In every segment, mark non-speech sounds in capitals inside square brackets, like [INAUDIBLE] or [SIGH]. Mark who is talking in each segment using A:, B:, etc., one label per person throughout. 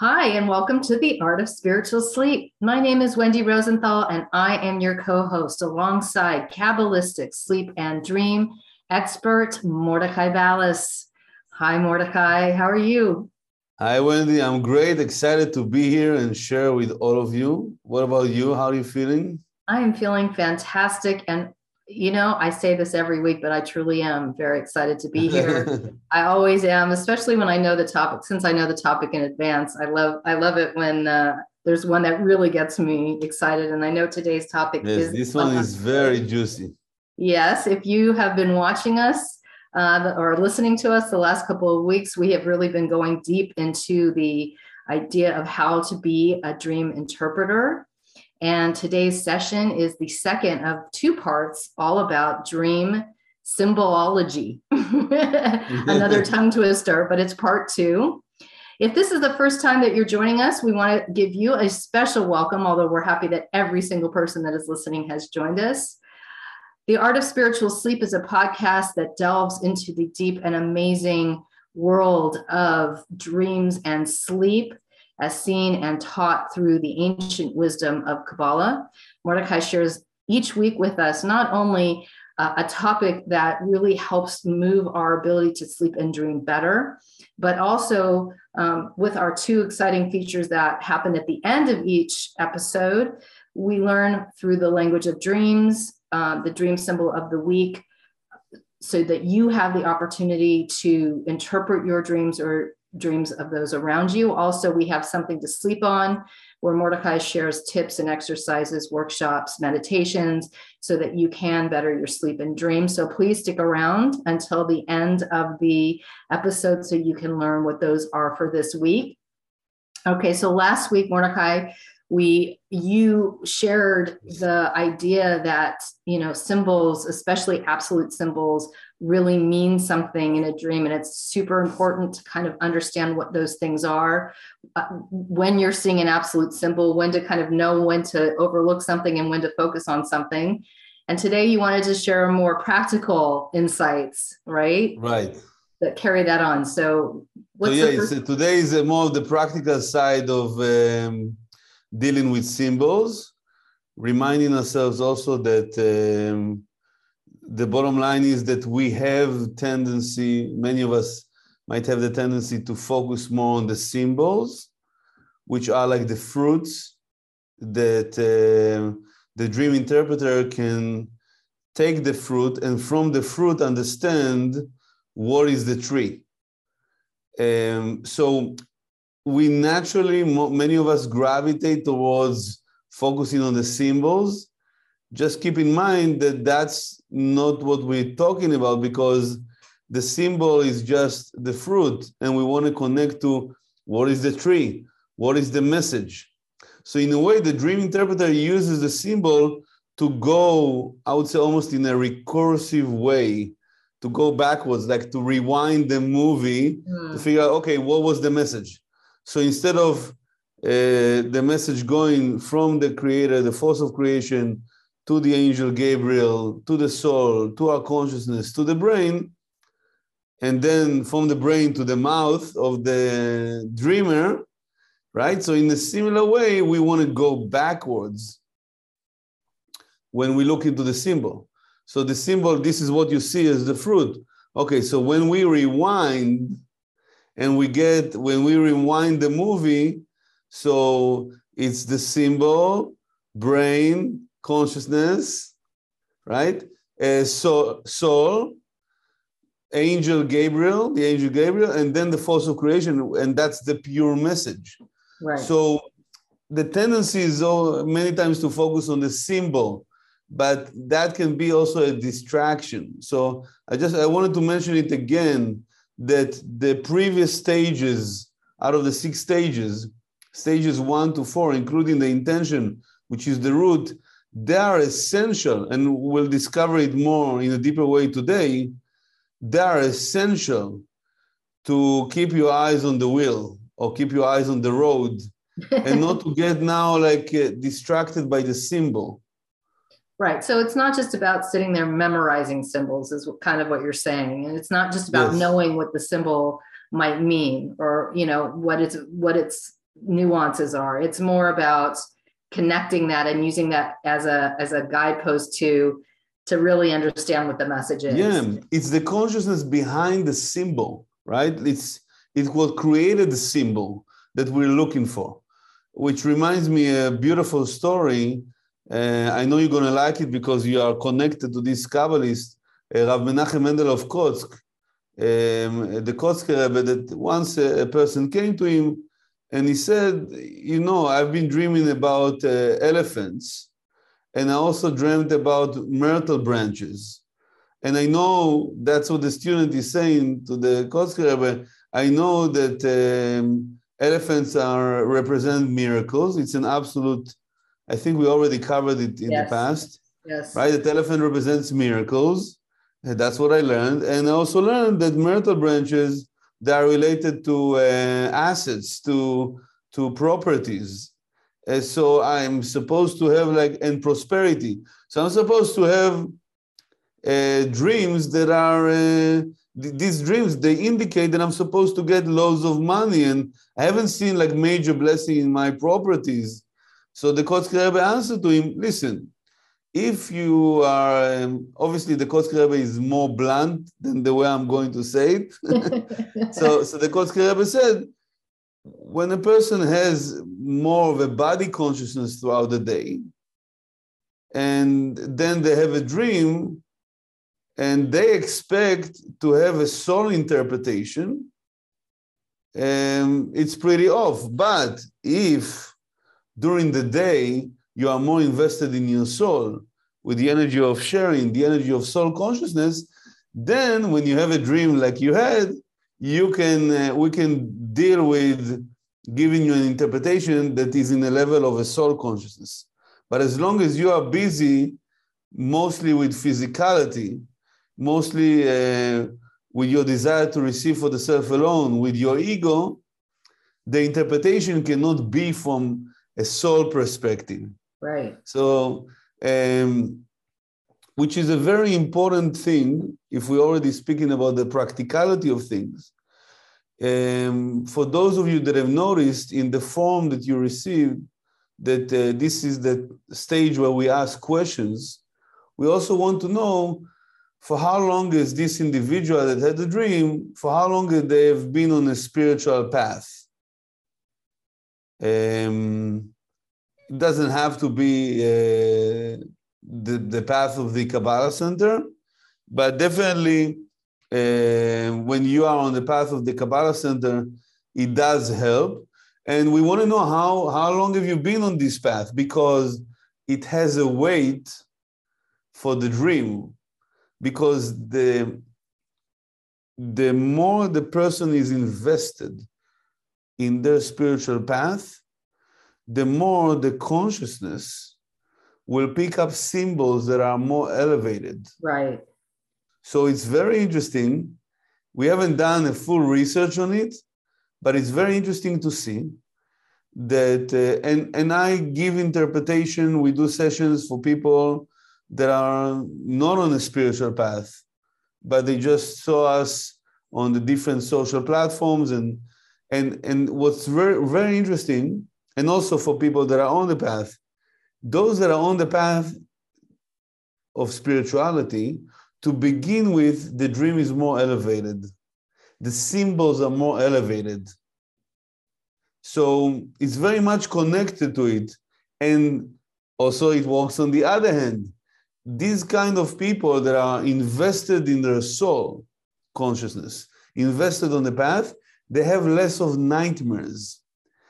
A: Hi, and welcome to the Art of Spiritual Sleep. My name is Wendy Rosenthal, and I am your co host alongside Kabbalistic sleep and dream expert Mordechay Balas. Hi, Mordechay. How are you?
B: Hi, Wendy. I'm great. Excited to be here and share with all of you. What about you? How are you feeling?
A: I am feeling fantastic and you know, I say this every week, but I truly am very excited to be here. [LAUGHS] I always am, especially when I know the topic. Since I know the topic in advance, I love I love it when uh, there's one that really gets me excited. And I know today's topic
B: yes,
A: is
B: this one is very juicy.
A: Yes, if you have been watching us uh, or listening to us the last couple of weeks, we have really been going deep into the idea of how to be a dream interpreter and today's session is the second of two parts, all about dream symbology. [LAUGHS] Another [LAUGHS] tongue twister, but it's part two. If this is the first time that you're joining us, we want to give you a special welcome, although we're happy that every single person that is listening has joined us. The Art of Spiritual Sleep is a podcast that delves into the deep and amazing world of dreams and sleep as seen and taught through the ancient wisdom of Kabbalah. Mordechay shares each week with us not only uh, a topic that really helps move our ability to sleep and dream better, but also um, with our two exciting features that happen at the end of each episode, we learn through the language of dreams, uh, the dream symbol of the week, so that you have the opportunity to interpret your dreams or dreams of those around you. Also, we have something to sleep on where Mordechay shares tips and exercises, workshops, meditations, so that you can better your sleep and dream. So please stick around until the end of the episode so you can learn what those are for this week. Okay, so last week, Mordechay, we you shared the idea that you know symbols especially absolute symbols really mean something in a dream and it's super important to kind of understand what those things are. Uh, when you're seeing an absolute symbol when to kind of know when to overlook something and when to focus on something. And today you wanted to share more practical insights right?
B: Right.
A: That carry that on. So
B: so yeah first- today is more of the practical side of um, dealing with symbols reminding ourselves also that um, the bottom line is that we have tendency, many of us might have the tendency to focus more on the symbols, which are like the fruits that uh, the dream interpreter can take the fruit and from the fruit understand what is the tree. Um, so we naturally, many of us gravitate towards focusing on the symbols. Just keep in mind that that's not what we're talking about because the symbol is just the fruit and we want to connect to what is the tree what is the message so in a way the dream interpreter uses the symbol to go i would say almost in a recursive way to go backwards like to rewind the movie mm. to figure out okay what was the message so instead of uh, the message going from the creator the force of creation to the angel Gabriel, to the soul, to our consciousness, to the brain, and then from the brain to the mouth of the dreamer, right? So, in a similar way, we want to go backwards when we look into the symbol. So, the symbol, this is what you see as the fruit. Okay, so when we rewind and we get, when we rewind the movie, so it's the symbol, brain, consciousness, right? Uh, so soul, angel Gabriel, the angel Gabriel, and then the force of creation, and that's the pure message. Right. So the tendency is all, many times to focus on the symbol, but that can be also a distraction. So I just I wanted to mention it again that the previous stages out of the six stages, stages one to four, including the intention, which is the root, they are essential, and we'll discover it more in a deeper way today. They are essential to keep your eyes on the wheel or keep your eyes on the road [LAUGHS] and not to get now like uh, distracted by the symbol.
A: Right. So it's not just about sitting there memorizing symbols, is kind of what you're saying. And it's not just about yes. knowing what the symbol might mean or, you know, what it's what it's nuances are. It's more about connecting that and using that as a as a guidepost to to really understand what the message is.
B: Yeah, it's the consciousness behind the symbol, right? It's it's what created the symbol that we're looking for, which reminds me a beautiful story. Uh, I know you're going to like it because you are connected to this Kabbalist, uh, Rav Menachem Mendel of Kotsk, um, the Kotzker Rebbe, that once a, a, person came to him and he said, You know, I've been dreaming about uh, elephants, and I also dreamed about myrtle branches. And I know that's what the student is saying to the Kotzker Rebbe. I know that um, elephants are represent miracles. It's an absolute. I think we already covered it in yes. the past.
A: Yes.
B: Right. The elephant represents miracles. That's what I learned, and I also learned that myrtle branches they are related to uh, assets, to to properties. And so I'm supposed to have like and prosperity. So I'm supposed to have uh, dreams that are uh, these dreams they indicate that i'm supposed to get loads of money and i haven't seen like major blessing in my properties so the Kotzker Rebbe answered to him listen if you are um, obviously the Kotzker Rebbe is more blunt than the way i'm going to say it [LAUGHS] so so the Kotzker Rebbe said when a person has more of a body consciousness throughout the day and then they have a dream and they expect to have a soul interpretation, um, it's pretty off. But if during the day you are more invested in your soul with the energy of sharing, the energy of soul consciousness, then when you have a dream like you had, you can uh, we can deal with giving you an interpretation that is in a level of a soul consciousness. But as long as you are busy mostly with physicality, mostly uh, with your desire to receive for the self alone, with your ego, the interpretation cannot be from a soul perspective.
A: Right.
B: So, um, which is a very important thing if we're already speaking about the practicality of things. Um, for those of you that have noticed in the form that you received, that uh, this is the stage where we ask questions, we also want to know for how long is this individual that had the dream, for how long they have been on a spiritual path? Um, it doesn't have to be uh, the, the path of the Kabbalah Center, but definitely uh, when you are on the path of the Kabbalah Center, it does help. And we want to know how, how long have you been on this path? Because it has a weight for the dream because the the more the person is invested in their spiritual path, the more the consciousness will pick up symbols that are more elevated.
A: Right.
B: So it's very interesting. We haven't done a full research on it, but it's very interesting to see that uh, and and I give interpretation. We do sessions for people that are not on a spiritual path, but they just saw us on the different social platforms and and and what's very very interesting and also for people that are on the path those that are on the path of spirituality to begin with the dream is more elevated. The symbols are more elevated. So it's very much connected to it. And also it works on the other hand. These kind of people that are invested in their soul consciousness, invested on the path, they have less of nightmares.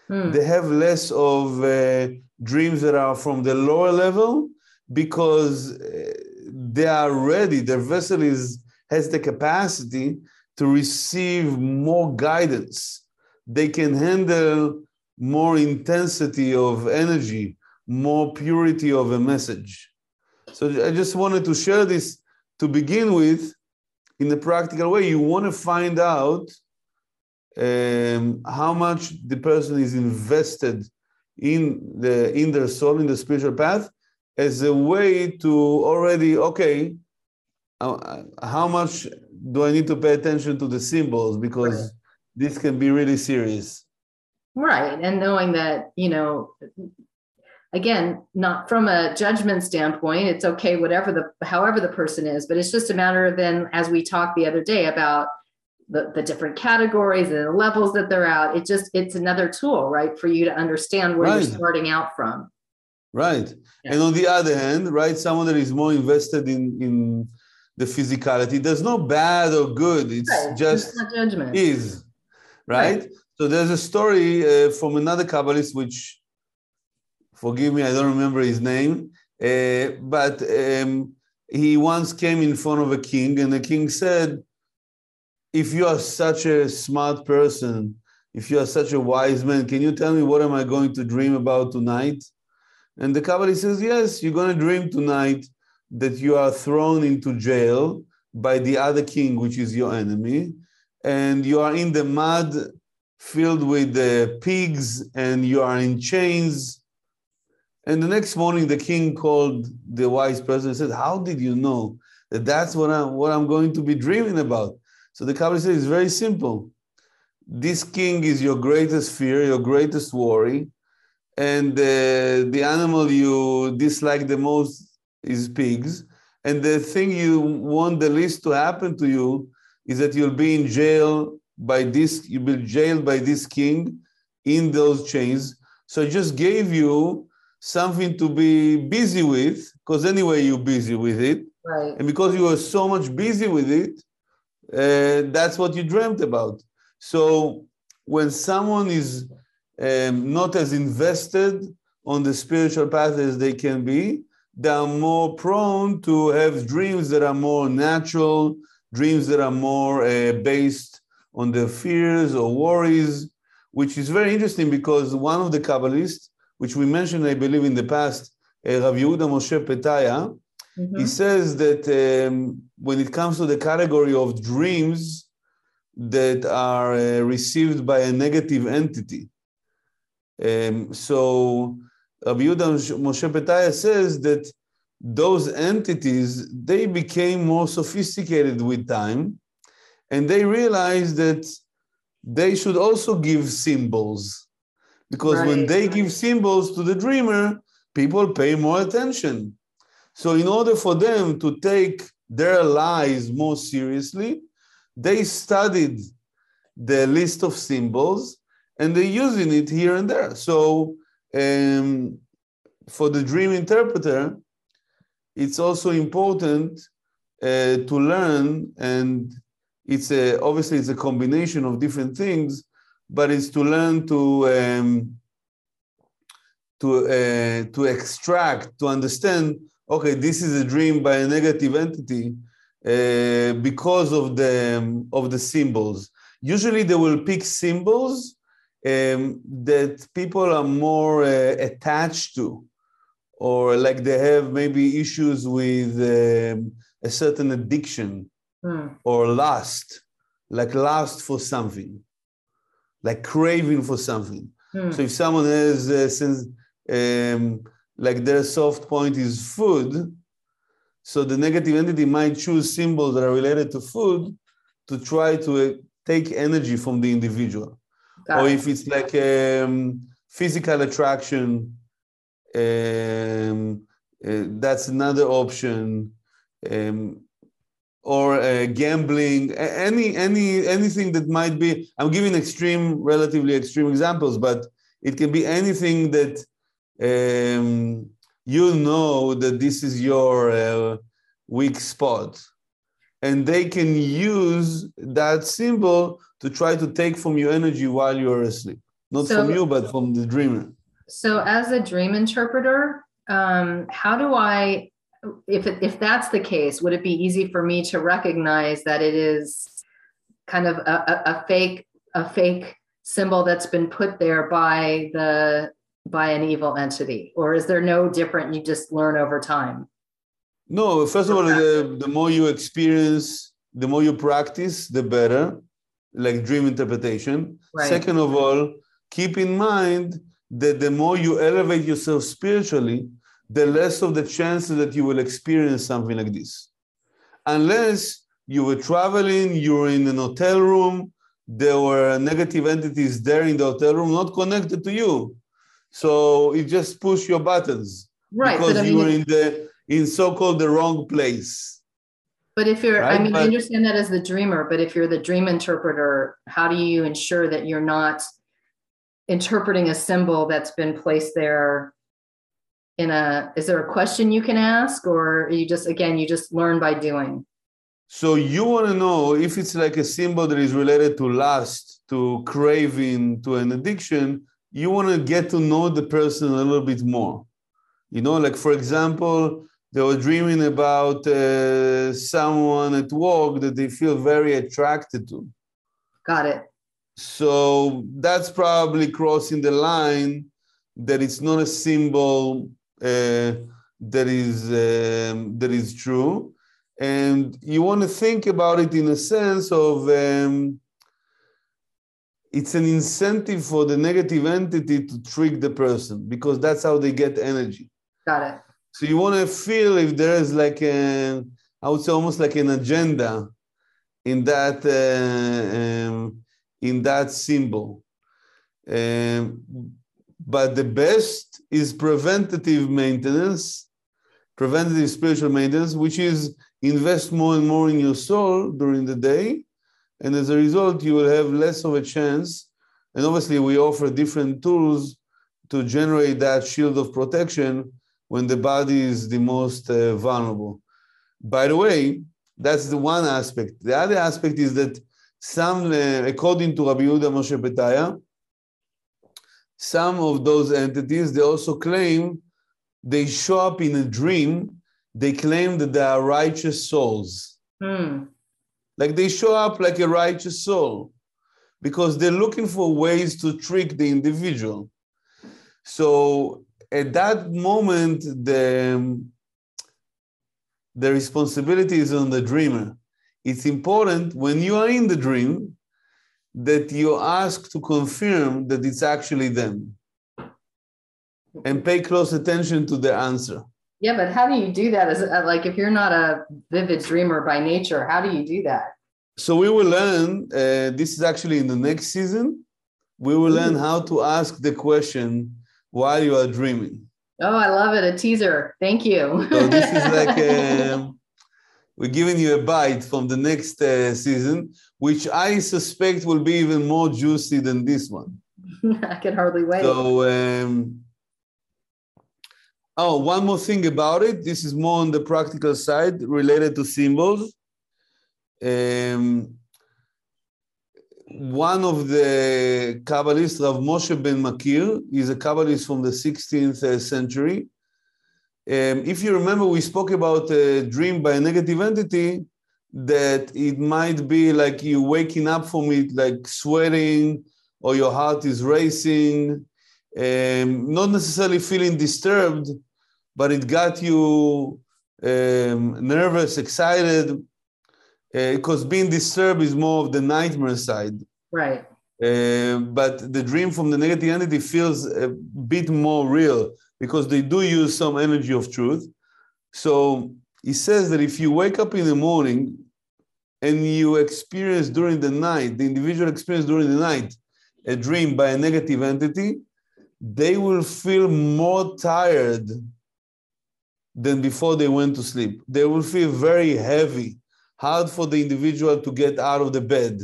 B: Hmm. They have less of uh, dreams that are from the lower level because uh, they are ready. Their vessel is has the capacity to receive more guidance. They can handle more intensity of energy, more purity of a message. So I just wanted to share this to begin with in a practical way. You want to find out um, how much the person is invested in the in their soul in the spiritual path as a way to already okay uh, how much do i need to pay attention to the symbols because right. this can be really serious
A: Right. And knowing that, you know, again, not from a judgment standpoint, it's okay, whatever the, however the person is, but it's just a matter of then, as we talked the other day about the, the different categories and the levels that they're at, it just, it's another tool, right? For you to understand where
B: Right.
A: you're starting out from.
B: Right.
A: Yeah.
B: And on the other hand, right, someone that is more invested in in the physicality, there's no bad or good. It's
A: Right.
B: just
A: judgment.
B: is, right? So there's a story uh, from another Kabbalist, which, forgive me, I don't remember his name, uh, but um, he once came in front of a king, and the king said, "If you are such a smart person, if you are such a wise man, can you tell me what am I going to dream about tonight?" And the Kabbalist says, "Yes, you're going to dream tonight that you are thrown into jail by the other king, which is your enemy, and you are in the mud." filled with uh, pigs and you are in chains. And the next morning, the king called the wise person and said, How did you know that that's what I'm, what I'm going to be dreaming about? So the Kabbalah says, It's very simple. This king is your greatest fear, your greatest worry. And uh, the animal you dislike the most is pigs. And the thing you want the least to happen to you is that you'll be in jail by this, you'll be jailed by this king in those chains. So I just gave you something to be busy with, because anyway you're busy with it.
A: Right.
B: And because you were so much busy with it, uh, that's what you dreamt about. So when someone is um, not as invested on the spiritual path as they can be, they are more prone to have dreams that are more natural, dreams that are more uh, based on their fears or worries, which is very interesting because one of the Kabbalists, which we mentioned, I believe, in the past, uh, Rav Yehuda Moshe Petaya,
A: Mhm.
B: he says that um, when it comes to the category of dreams that are uh, received by a negative entity, um, so Rabbi Yehuda Moshe Petaya says that those entities they became more sophisticated with time, and they realized that they should also give symbols, because when they give symbols to the dreamer, people pay more attention. So, in order for them to take their lies more seriously, they studied the list of symbols and they're using it here and there. So, um, for the dream interpreter, it's also important uh, to learn, and it's a, obviously it's a combination of different things, but it's to learn to um, to uh, to extract, to understand. Okay, this is a dream by a negative entity uh, because of the of the symbols. Usually, they will pick symbols um, that people are more uh, attached to, or like they have maybe issues with um, a certain addiction
A: Hmm.
B: or lust, like lust for something, like craving for something.
A: Hmm.
B: So if someone has uh, since um, like their soft point is food, so the negative entity might choose symbols that are related to food to try to uh, take energy from the individual.
A: Got
B: or
A: it.
B: if it's like um, physical attraction, um, uh, that's another option. Um, or uh, gambling, any any anything that might be. I'm giving extreme, relatively extreme examples, but it can be anything that um, you know that this is your uh, weak spot, and they can use that symbol to try to take from you energy while you're asleep. Not
A: So-
B: from you, but from the dreamer.
A: So, as a dream interpreter, um, how do I, if it, if that's the case, would it be easy for me to recognize that it is kind of a, a, a fake a fake symbol that's been put there by the by an evil entity, or is there no different? You just learn over time.
B: No, first of all, the, the more you experience, the more you practice, the better, like dream interpretation.
A: Right.
B: Second of all, keep in mind that the more you elevate yourself spiritually, the less of the chances that you will experience something like this. Unless you were traveling, you were in an hotel room, there were negative entities there in the hotel room not connected to you. So it just push your buttons.
A: Right.
B: Because
A: but I
B: you were in the in so-called the wrong place.
A: But if you're, I
B: Right,
A: mean, I understand that as the dreamer, but if you're the dream interpreter, how do you ensure that you're not interpreting a symbol that's been placed there in a, is there a question you can ask or you just, again, you just learn by doing?
B: So you want to know if it's like a symbol that is related to lust, to craving, to an addiction. You want to get to know the person a little bit more. You know, like for example, they were dreaming about uh, someone at work that they feel very attracted to.
A: Got it.
B: So that's probably crossing the line that it's not a symbol uh, that is um, that is true, and you want to think about it in a sense of um, it's an incentive for the negative entity to trick the person because that's how they get energy.
A: Got it.
B: So you want to feel if there is like a, I would say almost like an agenda in that uh, um, in that symbol. Um, but the best is preventative maintenance, preventative spiritual maintenance, which is invest more and more in your soul during the day, and as a result, you will have less of a chance. And obviously, we offer different tools to generate that shield of protection when the body is the most uh, vulnerable. By the way, that's the one aspect. The other aspect is that some, uh, according to Rabbi Yehuda Moshe Petaya, some of those entities, they also claim they show up in a dream. They claim that they are righteous souls.
A: Hmm.
B: Like they show up like a righteous soul because they're looking for ways to trick the individual. So at that moment, the, the responsibility is on the dreamer. It's important when you are in the dream that you ask to confirm that it's actually them and pay close attention to the answer.
A: Yeah, but how do you do that? Uh, like if you're not a vivid dreamer by nature, how do you do that?
B: So we will learn, uh, this is actually in the next season, we will learn how to ask the question while you are dreaming.
A: Oh, I love it. A teaser. Thank you.
B: So this is like [LAUGHS] um, we're giving you a bite from the next uh, season, which I suspect will be even more juicy than this one. [LAUGHS]
A: I can hardly wait.
B: So, um, oh, one more thing about it. This is more on the practical side related to symbols. Um, one of the Kabbalists, Rav Moshe ben Makir, is a Kabbalist from the 16th uh, century. Um, if you remember, we spoke about a dream by a negative entity that it might be like you waking up from it, like sweating, or your heart is racing, um, not necessarily feeling disturbed, but it got you um, nervous, excited, because being disturbed is more of the nightmare side.
A: right.
B: Uh, but the dream from the negative entity feels a bit more real because they do use some energy of truth. So he says that if you wake up in the morning and you experience during the night, the individual experience during the night, a dream by a negative entity, they will feel more tired than before they went to sleep. They will feel very heavy, hard for the individual to get out of the bed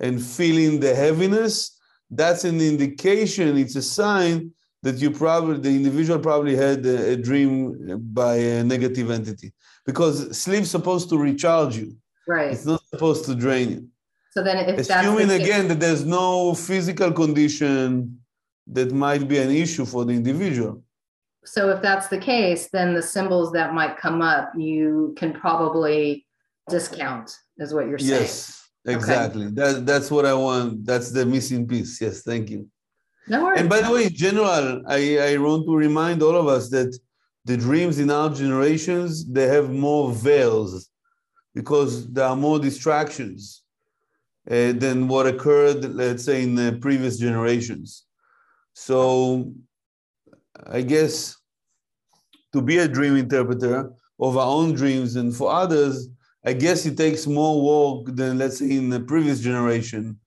B: and feeling the heaviness, that's an indication, it's a sign that you probably, the individual probably had a, a dream by a negative entity. Because sleep's supposed to recharge you,
A: Right.
B: it's not supposed to drain you.
A: So then if that's
B: Assuming
A: the
B: again that there's no physical condition that might be an issue for the individual.
A: So if that's the case, then the symbols that might come up, you can probably discount, is what you're saying.
B: Yes, exactly. That, that's what I want. That's the missing piece. Yes, thank you.
A: No worries.
B: And by the way, in general, I, I want to remind all of us that the dreams in our generations, they have more veils because there are more distractions uh, than what occurred, let's say, in the previous generations. So I guess to be a dream interpreter of our own dreams and for others, I guess it takes more work than, let's say, in the previous generation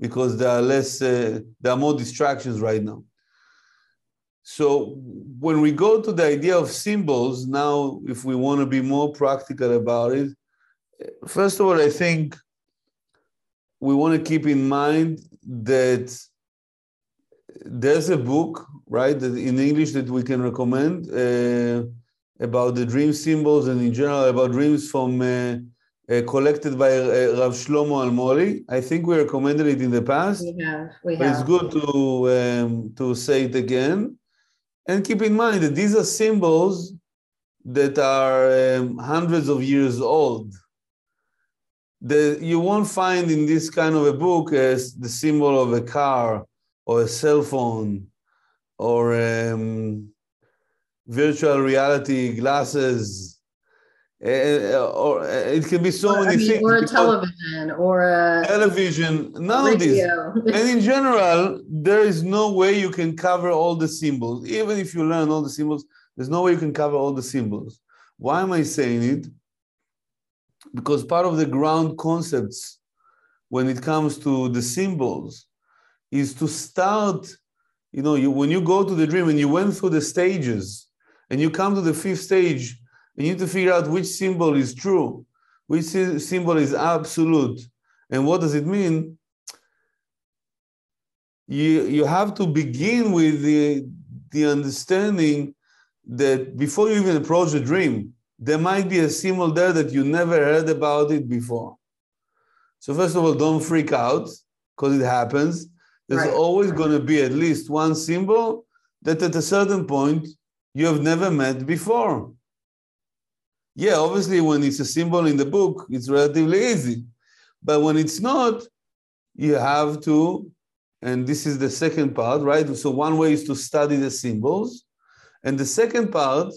B: because there are less, uh, there are more distractions right now. So when we go to the idea of symbols, now if we want to be more practical about it, first of all, I think we want to keep in mind that there's a book, right, in English that we can recommend uh, about the dream symbols and in general about dreams from uh, uh, collected by uh, Rav Shlomo Almoli. I think we recommended it in the past.
A: We have. We
B: But it's good to um, to say it again, and keep in mind that these are symbols that are um, hundreds of years old. The, you won't find in this kind of a book as the symbol of a car or a cell phone or um, virtual reality glasses. Uh, or it can be so
A: Or, I
B: many
A: mean,
B: things.
A: or a television or a
B: television, none of these [LAUGHS] and in general, there is no way you can cover all the symbols. Even if you learn all the symbols, there's no way you can cover all the symbols. Why am I saying it? Because part of the ground concepts when it comes to the symbols is to start, you know, you, when you go to the dream and you went through the stages and you come to the fifth stage, you need to figure out which symbol is true, which symbol is absolute, and what does it mean? you you have to begin with the the understanding that before you even approach the dream, there might be a symbol there that you never heard about it before. So first of all, don't freak out because it happens. There's
A: Right.
B: always going to be at least one symbol that at a certain point you have never met before. Yeah, obviously, when it's a symbol in the book, it's relatively easy. But when it's not, you have to and this is the second part, right? So one way is to study the symbols. And the second part,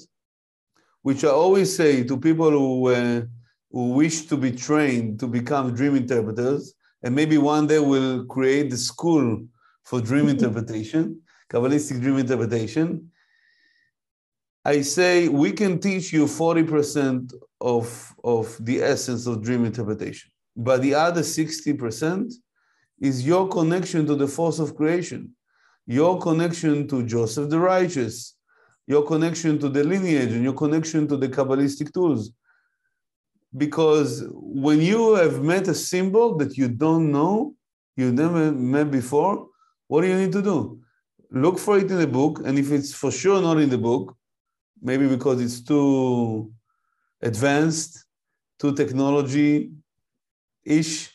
B: which I always say to people who, uh, who wish to be trained to become dream interpreters, and maybe one day we'll create the school for dream [LAUGHS] interpretation, Kabbalistic dream interpretation. I say we can teach you 40% of, of the essence of dream interpretation, but the other 60% is your connection to the force of creation, your connection to Joseph the Righteous, your connection to the lineage, and your connection to the Kabbalistic tools. Because when you have met a symbol that you don't know, you never met before, what do you need to do? Look for it in the book, and if it's for sure not in the book, maybe because it's too advanced, too technology ish,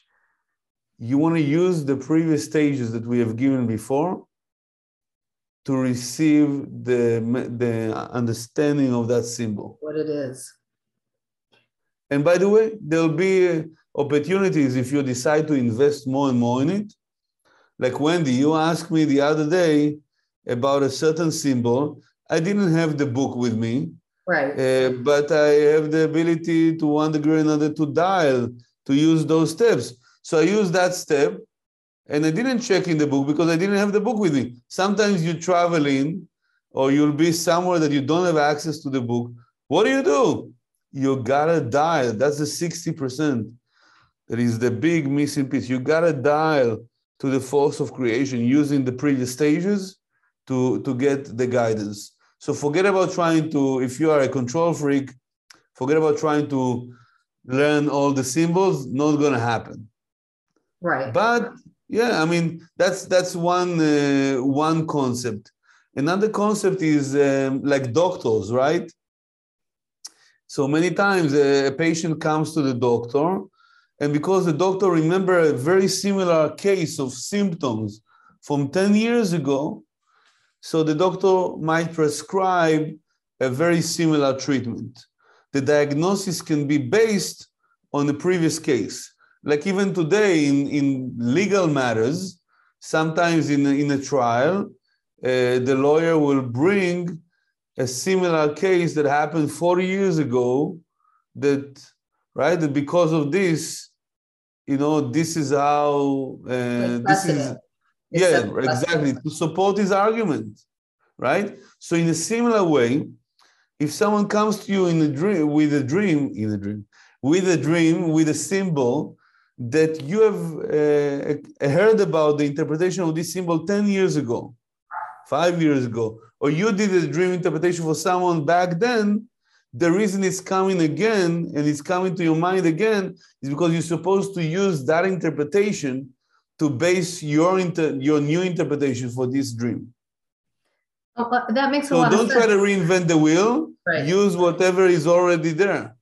B: you want to use the previous stages that we have given before to receive the, the understanding of that symbol.
A: what it is.
B: And by the way, there'll be opportunities if you decide to invest more and more in it. Like Wendy, you asked me the other day about a certain symbol. I didn't have the book with me,
A: Right.
B: uh, but I have the ability to one degree or another to dial, to use those steps. So I used that step and I didn't check in the book because I didn't have the book with me. Sometimes you travel in or you'll be somewhere that you don't have access to the book. What do you do? You gotta dial. That's the 60%. That is the big missing piece. You gotta dial to the force of creation using the previous stages to, to get the guidance. So forget about trying to, if you are a control freak, forget about trying to learn all the symbols, not gonna happen.
A: Right.
B: But yeah, I mean that's that's one uh, one concept. Another concept is um, like doctors, right? So many times a, patient comes to the doctor, and because the doctor remember a very similar case of symptoms from 10 years ago, so the doctor might prescribe a very similar treatment. The diagnosis can be based on the previous case like even today in, in legal matters, sometimes in in a trial, uh, the lawyer will bring a similar case that happened 40 years ago that, right, that because of this, you know, this is how, uh, this is,
A: Precedent. It
B: yeah, exactly, to support his argument, right? So in a similar way, if someone comes to you in a dream with a dream, in a dream, with a dream, with a symbol, that you have uh, heard about the interpretation of this symbol 10 years ago, five years ago, or you did a dream interpretation for someone back then, the reason it's coming again and it's coming to your mind again is because you're supposed to use that interpretation to base your inter- your new interpretation for this dream.
A: Oh, that makes a lot.
B: so don't try to reinvent the wheel. Right. Use whatever is already there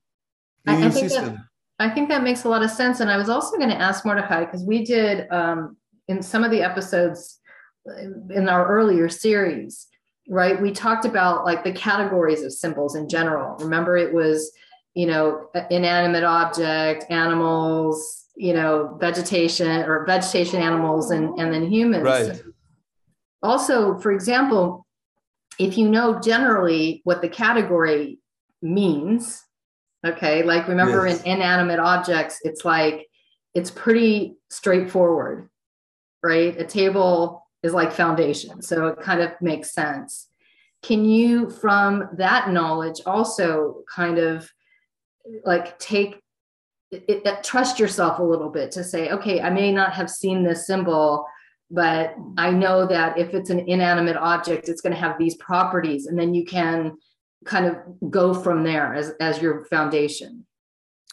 B: in I, your I system.
A: That, I think that makes a lot of sense. And I was also going to ask Mordechay because we did um, in some of the episodes in our earlier series, right? We talked about like the categories of symbols in general. Remember, it was you know inanimate object, animals, you know vegetation or vegetation animals, and and then humans.
B: Right.
A: Also, for example, if you know generally what the category means, okay, like remember yes. in inanimate objects, it's like it's pretty straightforward, right? A table is like foundation, so it kind of makes sense. Can you, from that knowledge, also kind of like take it, it, trust yourself a little bit to say, okay, I may not have seen this symbol, but I know that if it's an inanimate object, it's going to have these properties. And then you can kind of go from there as, as your foundation.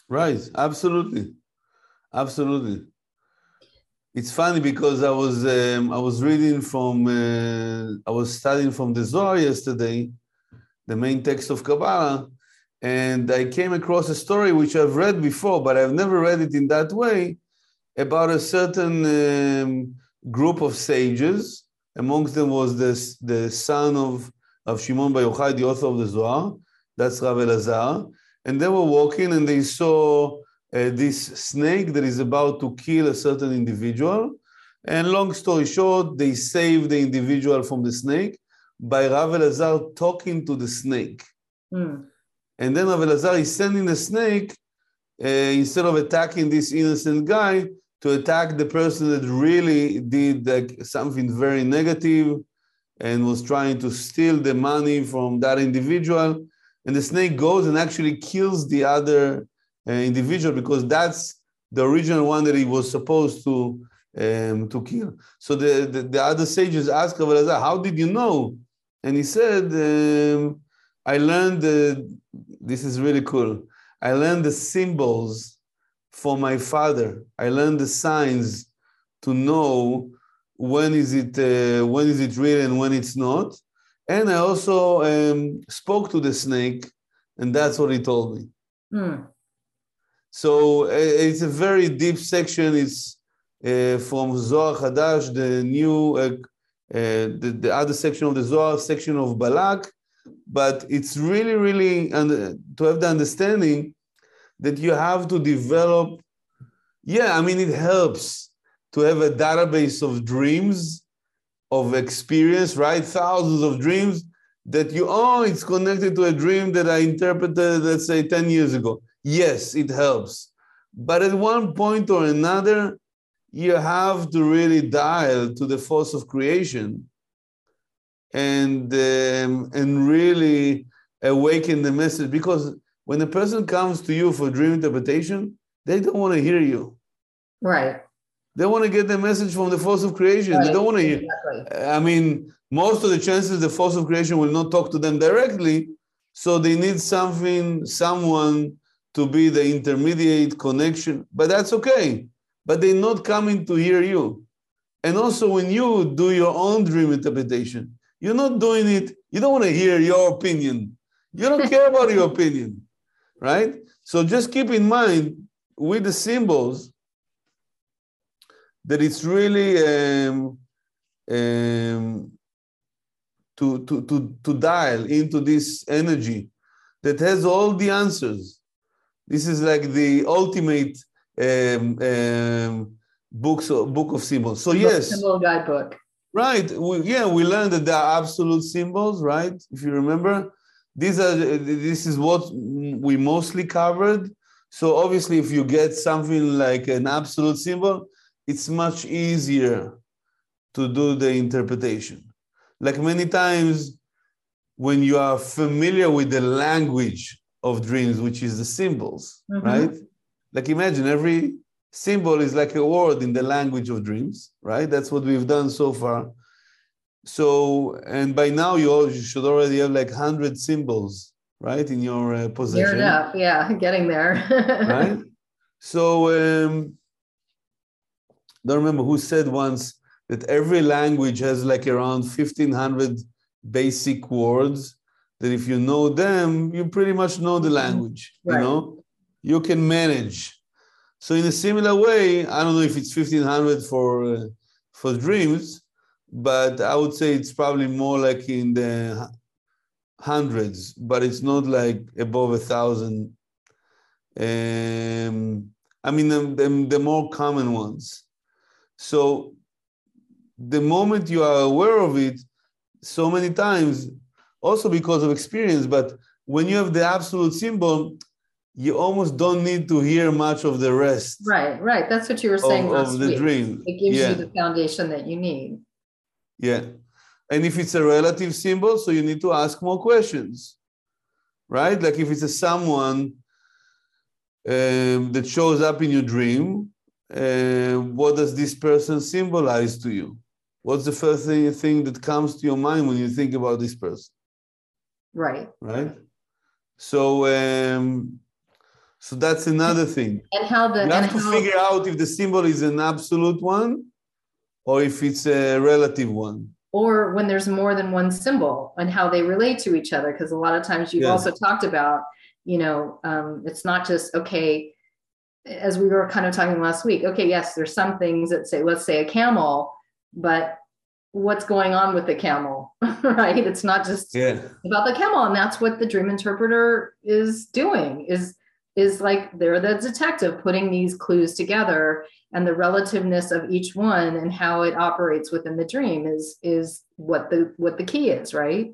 B: Right. Absolutely. Absolutely. It's funny because I was um, I was reading from uh, I was studying from the Zohar yesterday, the main text of Kabbalah, and I came across a story which I've read before, but I've never read it in that way, about a certain um, group of sages. Amongst them was this, the son of, of Shimon Bar Yochai, the author of the Zohar. That's Rav Elazar. And they were walking and they saw uh, this snake that is about to kill a certain individual. And long story short, they save the individual from the snake by Rav Elazar talking to the snake. Mm. And then Rav Elazar is sending the snake, uh, instead of attacking this innocent guy, to attack the person that really did like something very negative and was trying to steal the money from that individual. And the snake goes and actually kills the other individual because that's the original one that he was supposed to um, to kill. So the, the, the other sages asked Rav how did you know? And he said, um, I learned, this is really cool. I learned the symbols for my father. I learned the signs to know when is it uh, when is it real and when it's not. And I also um, spoke to the snake, and that's what he told me. Mm. So uh, it's a very deep section. It's uh, from Zohar Hadash, the new, uh, the, the other section of the Zohar, section of Balak. But it's really, really, and to have the understanding that you have to develop. Yeah, I mean, it helps to have a database of dreams, of experience, right? Thousands of dreams that you, oh, it's connected to a dream that I interpreted, let's say, 10 years ago yes, it helps. But at one point or another, you have to really dial to the force of creation and, um, and really awaken the message. Because when a person comes to you for dream interpretation, they don't want to hear you.
A: Right.
B: They want to get the message from the force of creation. Right. They don't want to hear. Exactly. I mean, most of the chances the force of creation will not talk to them directly. So they need something, someone to be the intermediate connection, but that's okay. But they're not coming to hear you. And also, when you do your own dream interpretation, you're not doing it, you don't want to hear your opinion. You don't care about your opinion, right? So just keep in mind with the symbols that it's really um, um, to, to, to, to dial into this energy that has all the answers this is like the ultimate um, um, books book of symbols. So yes,
A: symbol guidebook.
B: Right. We, yeah, we learned that there are absolute symbols, right? If you remember, these are this is what we mostly covered. So obviously, if you get something like an absolute symbol, it's much easier to do the interpretation. Like many times, when you are familiar with the language of dreams, which is the symbols, mm-hmm. right? Like imagine every symbol is like a word in the language of dreams, right? That's what we've done so far. So, and by now you, all, you should already have like 100 symbols, right, in your uh, possession.
A: Geared up, yeah, [LAUGHS] getting there. [LAUGHS]
B: right? So, um, don't remember who said once that every language has like around 1500 basic words that if you know them, you pretty much know the language, right. you know, you can manage. So in a similar way, I don't know if it's 1500 for, uh, for dreams, but I would say it's probably more like in the hundreds, but it's not like above a thousand. Um, I mean, the, the, the more common ones. So the moment you are aware of it, so many times, also because of experience, but when you have the absolute symbol, you almost don't need to hear much of the rest.
A: Right, right. That's what you were saying
B: of, of the
A: week.
B: dream.
A: It gives
B: yeah.
A: you the foundation that you need.
B: Yeah. And if it's a relative symbol, so you need to ask more questions, right? Like if it's a someone um, that shows up in your dream, uh, what does this person symbolize to you? What's the first thing, thing that comes to your mind when you think about this person?
A: Right.
B: Right. So, um, so that's another [LAUGHS] thing.
A: And how the
B: you have to figure out if the symbol is an absolute one or if it's a relative one
A: or when there's more than one symbol and how they relate to each other because a lot of times you've also talked about you know um, it's not just okay as we were kind of talking last week okay yes there's some things that say let's say a camel but what's going on with the camel [LAUGHS] right? It's not just
B: yeah.
A: about the camel and that's what the dream interpreter is doing is is like they're the detective putting these clues together and the relativeness of each one and how it operates within the dream is is what the what the key is right?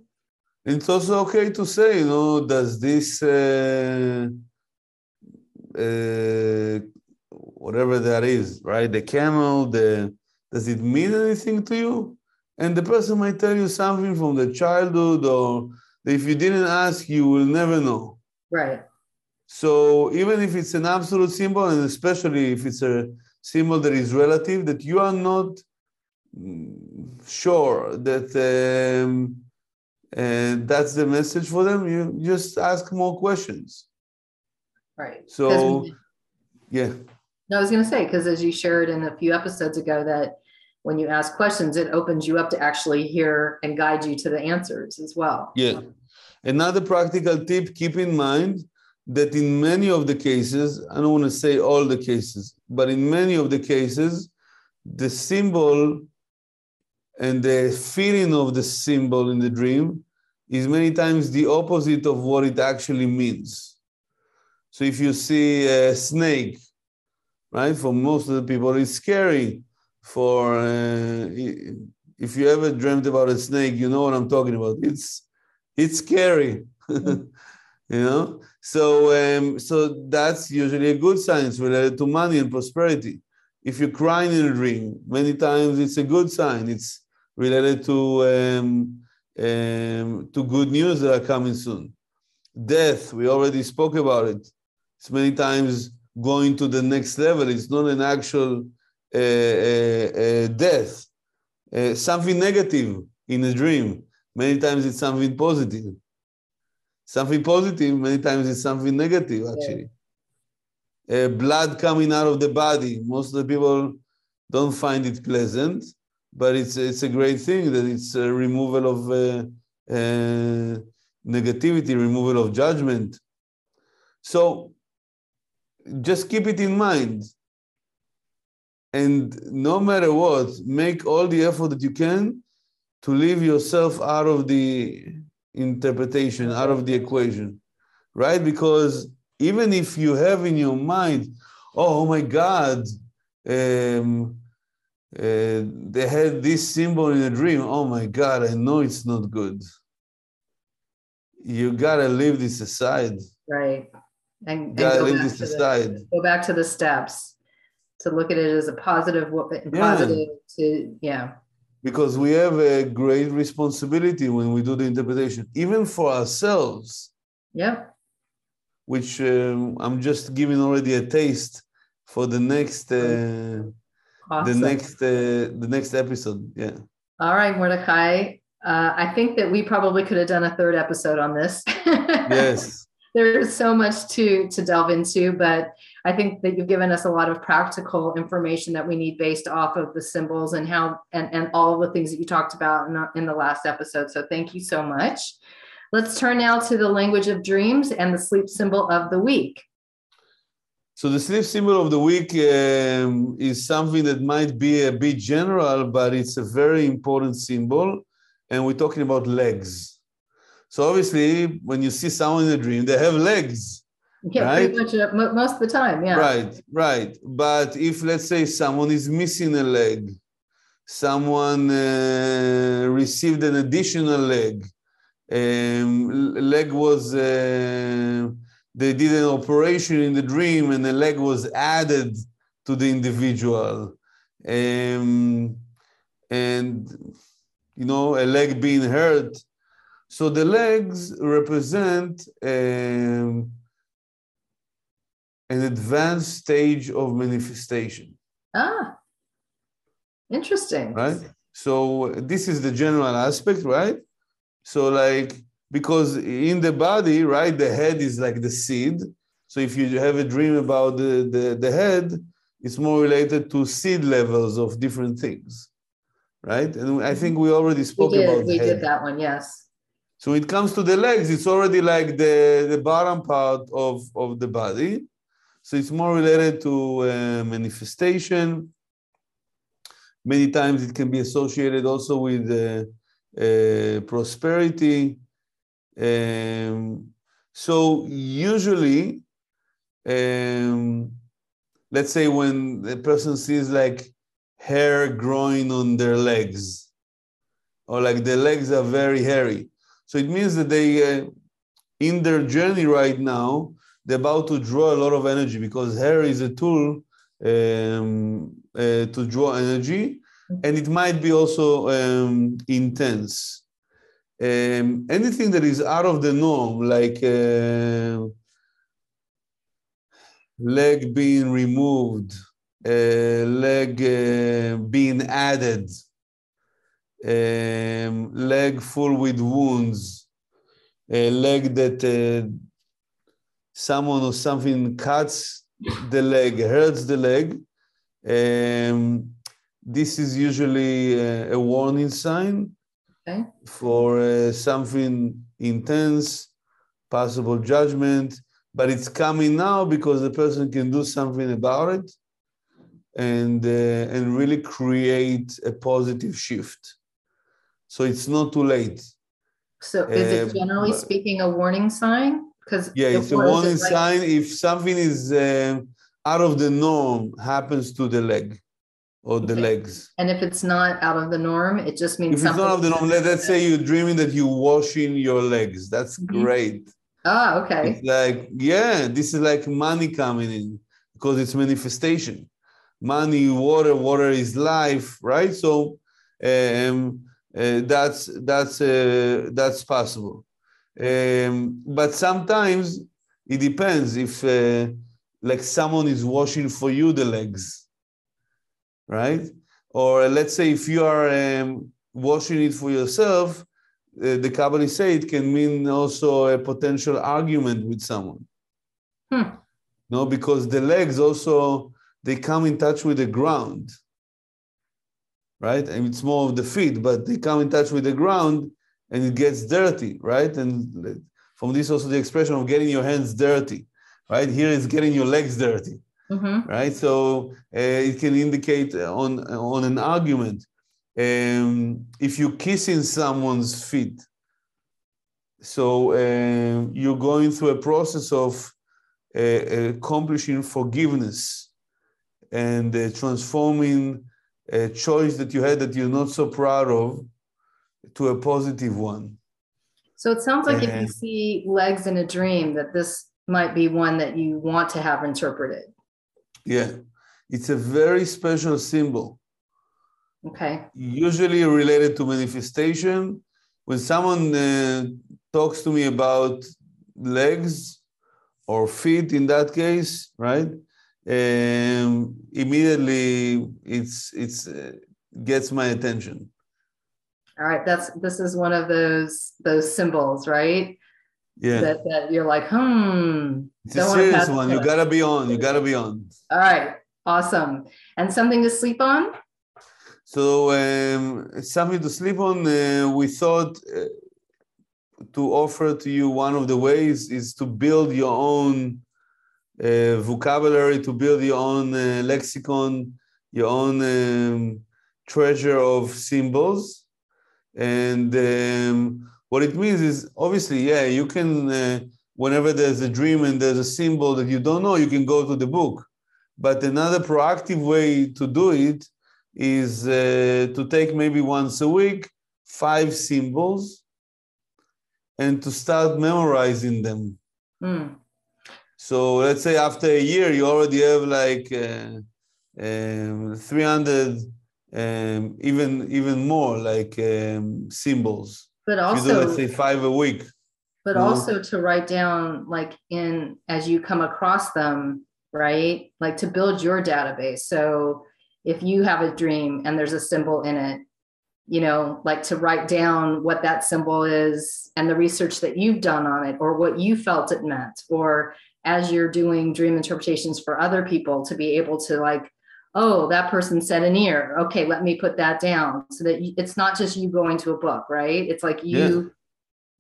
B: It's also okay to say you know does this uh, uh, whatever that is right? The camel the does it mean anything to you and the person might tell you something from the childhood or if you didn't ask you will never know
A: right
B: so even if it's an absolute symbol and especially if it's a symbol that is relative, that you are not sure that um, uh, that's the message for them, you just ask more questions.
A: Right.
B: So, yeah.
A: No, I was going to say, because as you shared in a few episodes ago, that when you ask questions, it opens you up to actually hear and guide you to the answers as well.
B: Yeah. Another practical tip keep in mind that in many of the cases, I don't want to say all the cases, but in many of the cases, the symbol and the feeling of the symbol in the dream is many times the opposite of what it actually means. So if you see a snake, right, for most of the people, it's scary. For uh, if you ever dreamt about a snake, you know what I'm talking about. It's it's scary. [LAUGHS] you know? So um, so that's usually a good sign. It's related to money and prosperity. If you're crying in a dream many times it's a good sign. It's related to um, um, to good news that are coming soon. Death we already spoke about it. It's many times going to the next level. It's not an actual death uh, something negative in a dream many times it's something positive something positive, many times it's something negative, actually. Yeah. Uh, blood coming out of the body. Most of the people don't find it pleasant, but it's, it's a great thing that it's a removal of uh, uh, negativity, removal of judgment. So just keep it in mind. And no matter what, make all the effort that you can to leave yourself out of the interpretation out of the equation, right? Because even if you have in your mind, oh, oh my God, um, uh, they had this symbol in a dream. Oh my God, I know it's not good. You gotta leave this aside.
A: Right. And, and
B: leave this aside.
A: The, go back to the steps to look at it as a positive, positive yeah. to yeah
B: because we have a great responsibility when we do the interpretation, even for ourselves.
A: Yeah.
B: Which um, I'm just giving already a taste for the next uh,
A: Awesome.
B: the next uh, the next episode. Yeah.
A: All right, Mordechay. Uh, I think that we probably could have done a third episode on this. [LAUGHS]
B: Yes.
A: There's so much to to delve into, but I think that you've given us a lot of practical information that we need based off of the symbols and how and, and all the things that you talked about in, the- in the last episode. So thank you so much. Let's turn now to the language of dreams and the sleep symbol of the week.
B: So the sleep symbol of the week um, is something that might be a bit general, but it's a very important symbol, and we're talking about legs. So obviously, when you see someone in a dream, they have legs.
A: Yeah, pretty much uh, most of the time. Yeah.
B: Right, right. But if let's say someone is missing a leg, someone uh, received an additional leg, um, leg was uh, they did an operation in the dream and the leg was added to the individual, um, and you know a leg being hurt. So the legs represent. Um, an advanced stage of manifestation,
A: Ah, interesting.
B: right? So this is the general aspect, right? So like because in the body, right, the head is like the seed. So if you have a dream about the, the, the head, it's more related to seed levels of different things, right? And I think we already
A: We
B: spoke
A: did.
B: about
A: We did that one. Yes.
B: So when it comes to the legs, it's already like the, the bottom part of, of the body. So it's more related to uh, manifestation. Many times it can be associated also with uh, uh, prosperity. Um, so usually, um, let's say when the person sees like hair growing on their legs, or like the legs are very hairy, so it means that they, uh, in their journey right now, they're about to draw a lot of energy because hair is a tool um, uh, to draw energy, and it might be also um, intense. Um, anything that is out of the norm, like uh, leg being removed, uh, leg uh, being added, um, leg full with wounds, a leg that uh, someone or something cuts the leg, hurts the leg. Um, this is usually a, a warning sign
A: Okay.
B: for uh, something intense, possible judgment, but it's coming now because the person can do something about it and uh, and really create a positive shift. So it's not too late.
A: So is it
B: Um,
A: generally
B: but-
A: speaking a warning sign? Because
B: Yeah, it's a warning sign if something is uh, out of the norm happens to the leg or the
A: Okay.
B: legs.
A: And if it's not out of the norm, it just means
B: If it's not out of the norm, let, let's say you're dreaming that you're washing your legs. That's
A: Mhm.
B: great.
A: Ah, okay.
B: It's like, yeah, this is like money coming in because it's manifestation. Money, water, water is life, right? So um, uh, that's that's uh, that's possible. Um, but sometimes it depends if uh, like someone is washing for you the legs, right? Or let's say if you are um, washing it for yourself, uh, the Kabbalists say it can mean also a potential argument with someone.
A: Hmm.
B: No, because the legs also they come in touch with the ground, right? And it's more of the feet, but they come in touch with the ground and it gets dirty, right? And from this also the expression of getting your hands dirty, right? Here is getting your legs dirty
A: hmm
B: right? So uh, it can indicate on on an argument. Um, if you're kissing someone's feet, so uh, you're going through a process of uh, accomplishing forgiveness and uh, transforming a choice that you had that you're not so proud of to a positive one.
A: So it sounds like if you
B: Uh,
A: see legs in a dream, that this might be one that you want to have interpreted.
B: Yeah, it's a very special symbol.
A: Okay.
B: usually related to manifestation. When someone uh, talks to me about legs or feet, in that case, right? um, immediately it's it's uh, gets my attention.
A: All right, that's this is one of those those symbols, right?
B: Yeah.
A: That, that you're like, hmm.
B: It's a serious one. You gotta be on. You gotta be on.
A: All right, awesome. And something to sleep on.
B: So um, something to sleep on. Uh, we thought uh, to offer to you one of the ways is to build your own uh, vocabulary, to build your own uh, lexicon, your own um, treasure of symbols. And um, what it means is obviously, yeah, you can, uh, whenever there's a dream and there's a symbol that you don't know, you can go to the book. But another proactive way to do it is uh, to take maybe once a week five symbols and to start memorizing them. Mm. So let's say after a year, you already have like uh, um, 300, um, even even more like um, symbols.
A: But also, do,
B: let's say five a week.
A: But also to write down like in as you come across them, right? Like to build your database. So if you have a dream and there's a symbol in it, you know, like to write down what that symbol is and the research that you've done on it or what you felt it meant, or as you're doing dream interpretations for other people to be able to like, oh, that person said an ear. Okay, let me put that down so that you, it's not just you going to a book, right? It's like you,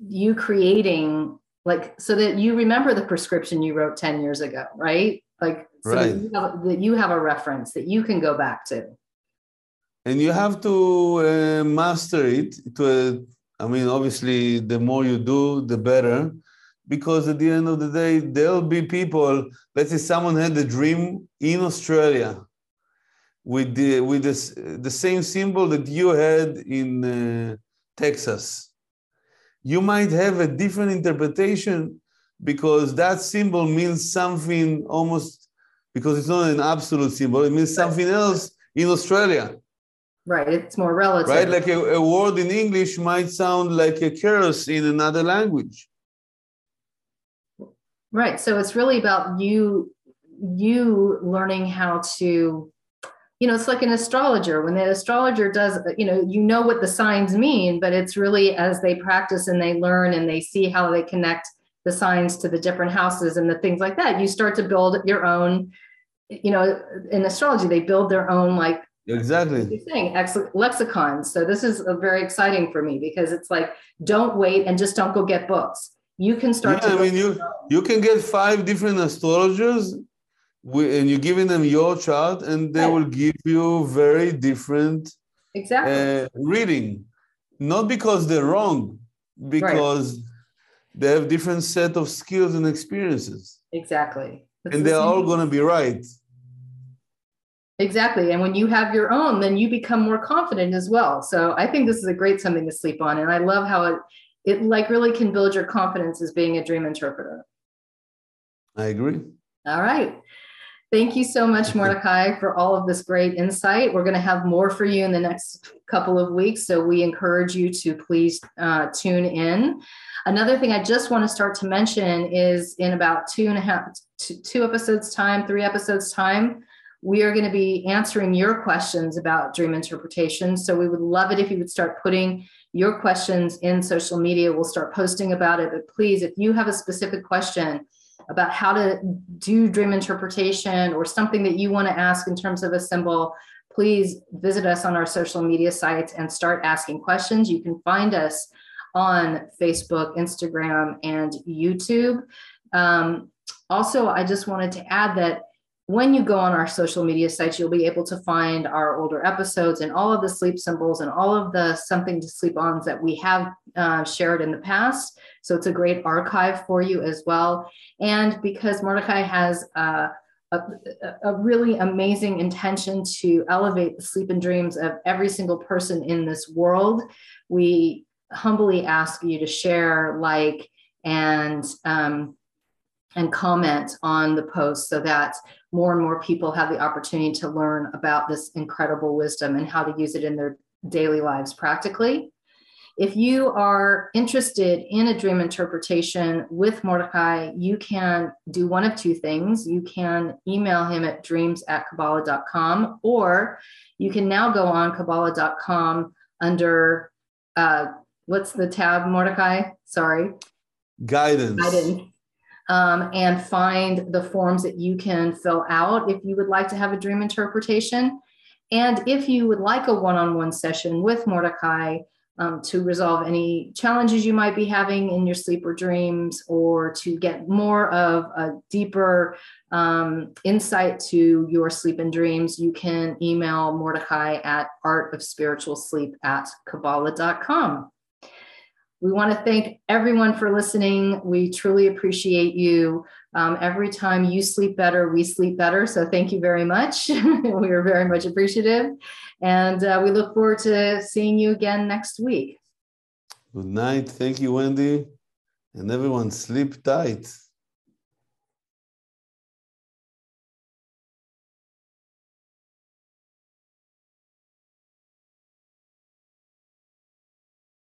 A: yeah. you creating like so that you remember the prescription you wrote 10 years ago, right? Like so right. that, you have, that you have a reference that you can go back to
B: and you have to uh, master it to a, i mean obviously the more you do the better because at the end of the day there'll be people let's say someone had a dream in australia with the with this, the same symbol that you had in uh, texas you might have a different interpretation because that symbol means something almost because it's not an absolute symbol it means something else in australia
A: Right. It's more relative.
B: Right. Like a, a word in English might sound like a curse in another language.
A: Right. So it's really about you you learning how to you know it's like an astrologer when the astrologer does you know you know what the signs mean but it's really as they practice and they learn and they see how they connect the signs to the different houses and the things like that you start to build your own you know in astrology they build their own like
B: Exactly.
A: You're saying lexicons. So this is very exciting for me because it's like don't wait and just don't go get books. You can start.
B: Yeah, I mean you you can get five different astrologers, and you're giving them your chart, and they right. will give you very different
A: exactly uh,
B: reading. Not because they're wrong, because right. they have different set of skills and experiences.
A: Exactly.
B: That's and the they're all going to be right.
A: Exactly. And when you have your own, then you become more confident as well. So I think this is a great something to sleep on. And I love how it it like really can build your confidence as being a dream interpreter.
B: I agree.
A: All right. Thank you so much, Mordechay, for all of this great insight. We're going to have more for you in the next couple of weeks. So we encourage you to please uh, tune in. Another thing I just want to start to mention is in about two and a half, two, two episodes time, three episodes time, we are going to be answering your questions about dream interpretation. So we would love it if you would start putting your questions in social media. We'll start posting about it. But please, if you have a specific question about how to do dream interpretation or something that you want to ask in terms of a symbol, please visit us on our social media sites and start asking questions. You can find us on Facebook, Instagram, and YouTube. Um, also, I just wanted to add that when you go on our social media sites, you'll be able to find our older episodes and all of the sleep symbols and all of the something to sleep ons that we have uh, shared in the past. So it's a great archive for you as well. And because Mordechay has uh, a, a, really amazing intention to elevate the sleep and dreams of every single person in this world, we humbly ask you to share, like, and um, and comment on the post so that more and more people have the opportunity to learn about this incredible wisdom and how to use it in their daily lives practically. if you are interested in a dream interpretation with Mordechay, you can do one of two things. You can email him at dreams at Kabbalah.com, or you can now go on Kabbalah.com under uh, what's the tab, Mordechay? Sorry.
B: Guidance.
A: Guidance. Um, and find the forms that you can fill out if you would like to have a dream interpretation. And if you would like a one on one session with Mordechay, um, to resolve any challenges you might be having in your sleep or dreams, or to get more of a deeper um, insight to your sleep and dreams, you can email Mordechay at artofspiritualsleep at Kabbalah.com. We want to thank everyone for listening. We truly appreciate you. Um, every time you sleep better, we sleep better. So thank you very much. [LAUGHS] we are very much appreciative. And uh, we look forward to seeing you again next week.
B: Good night. Thank you, Wendy. And everyone, sleep tight.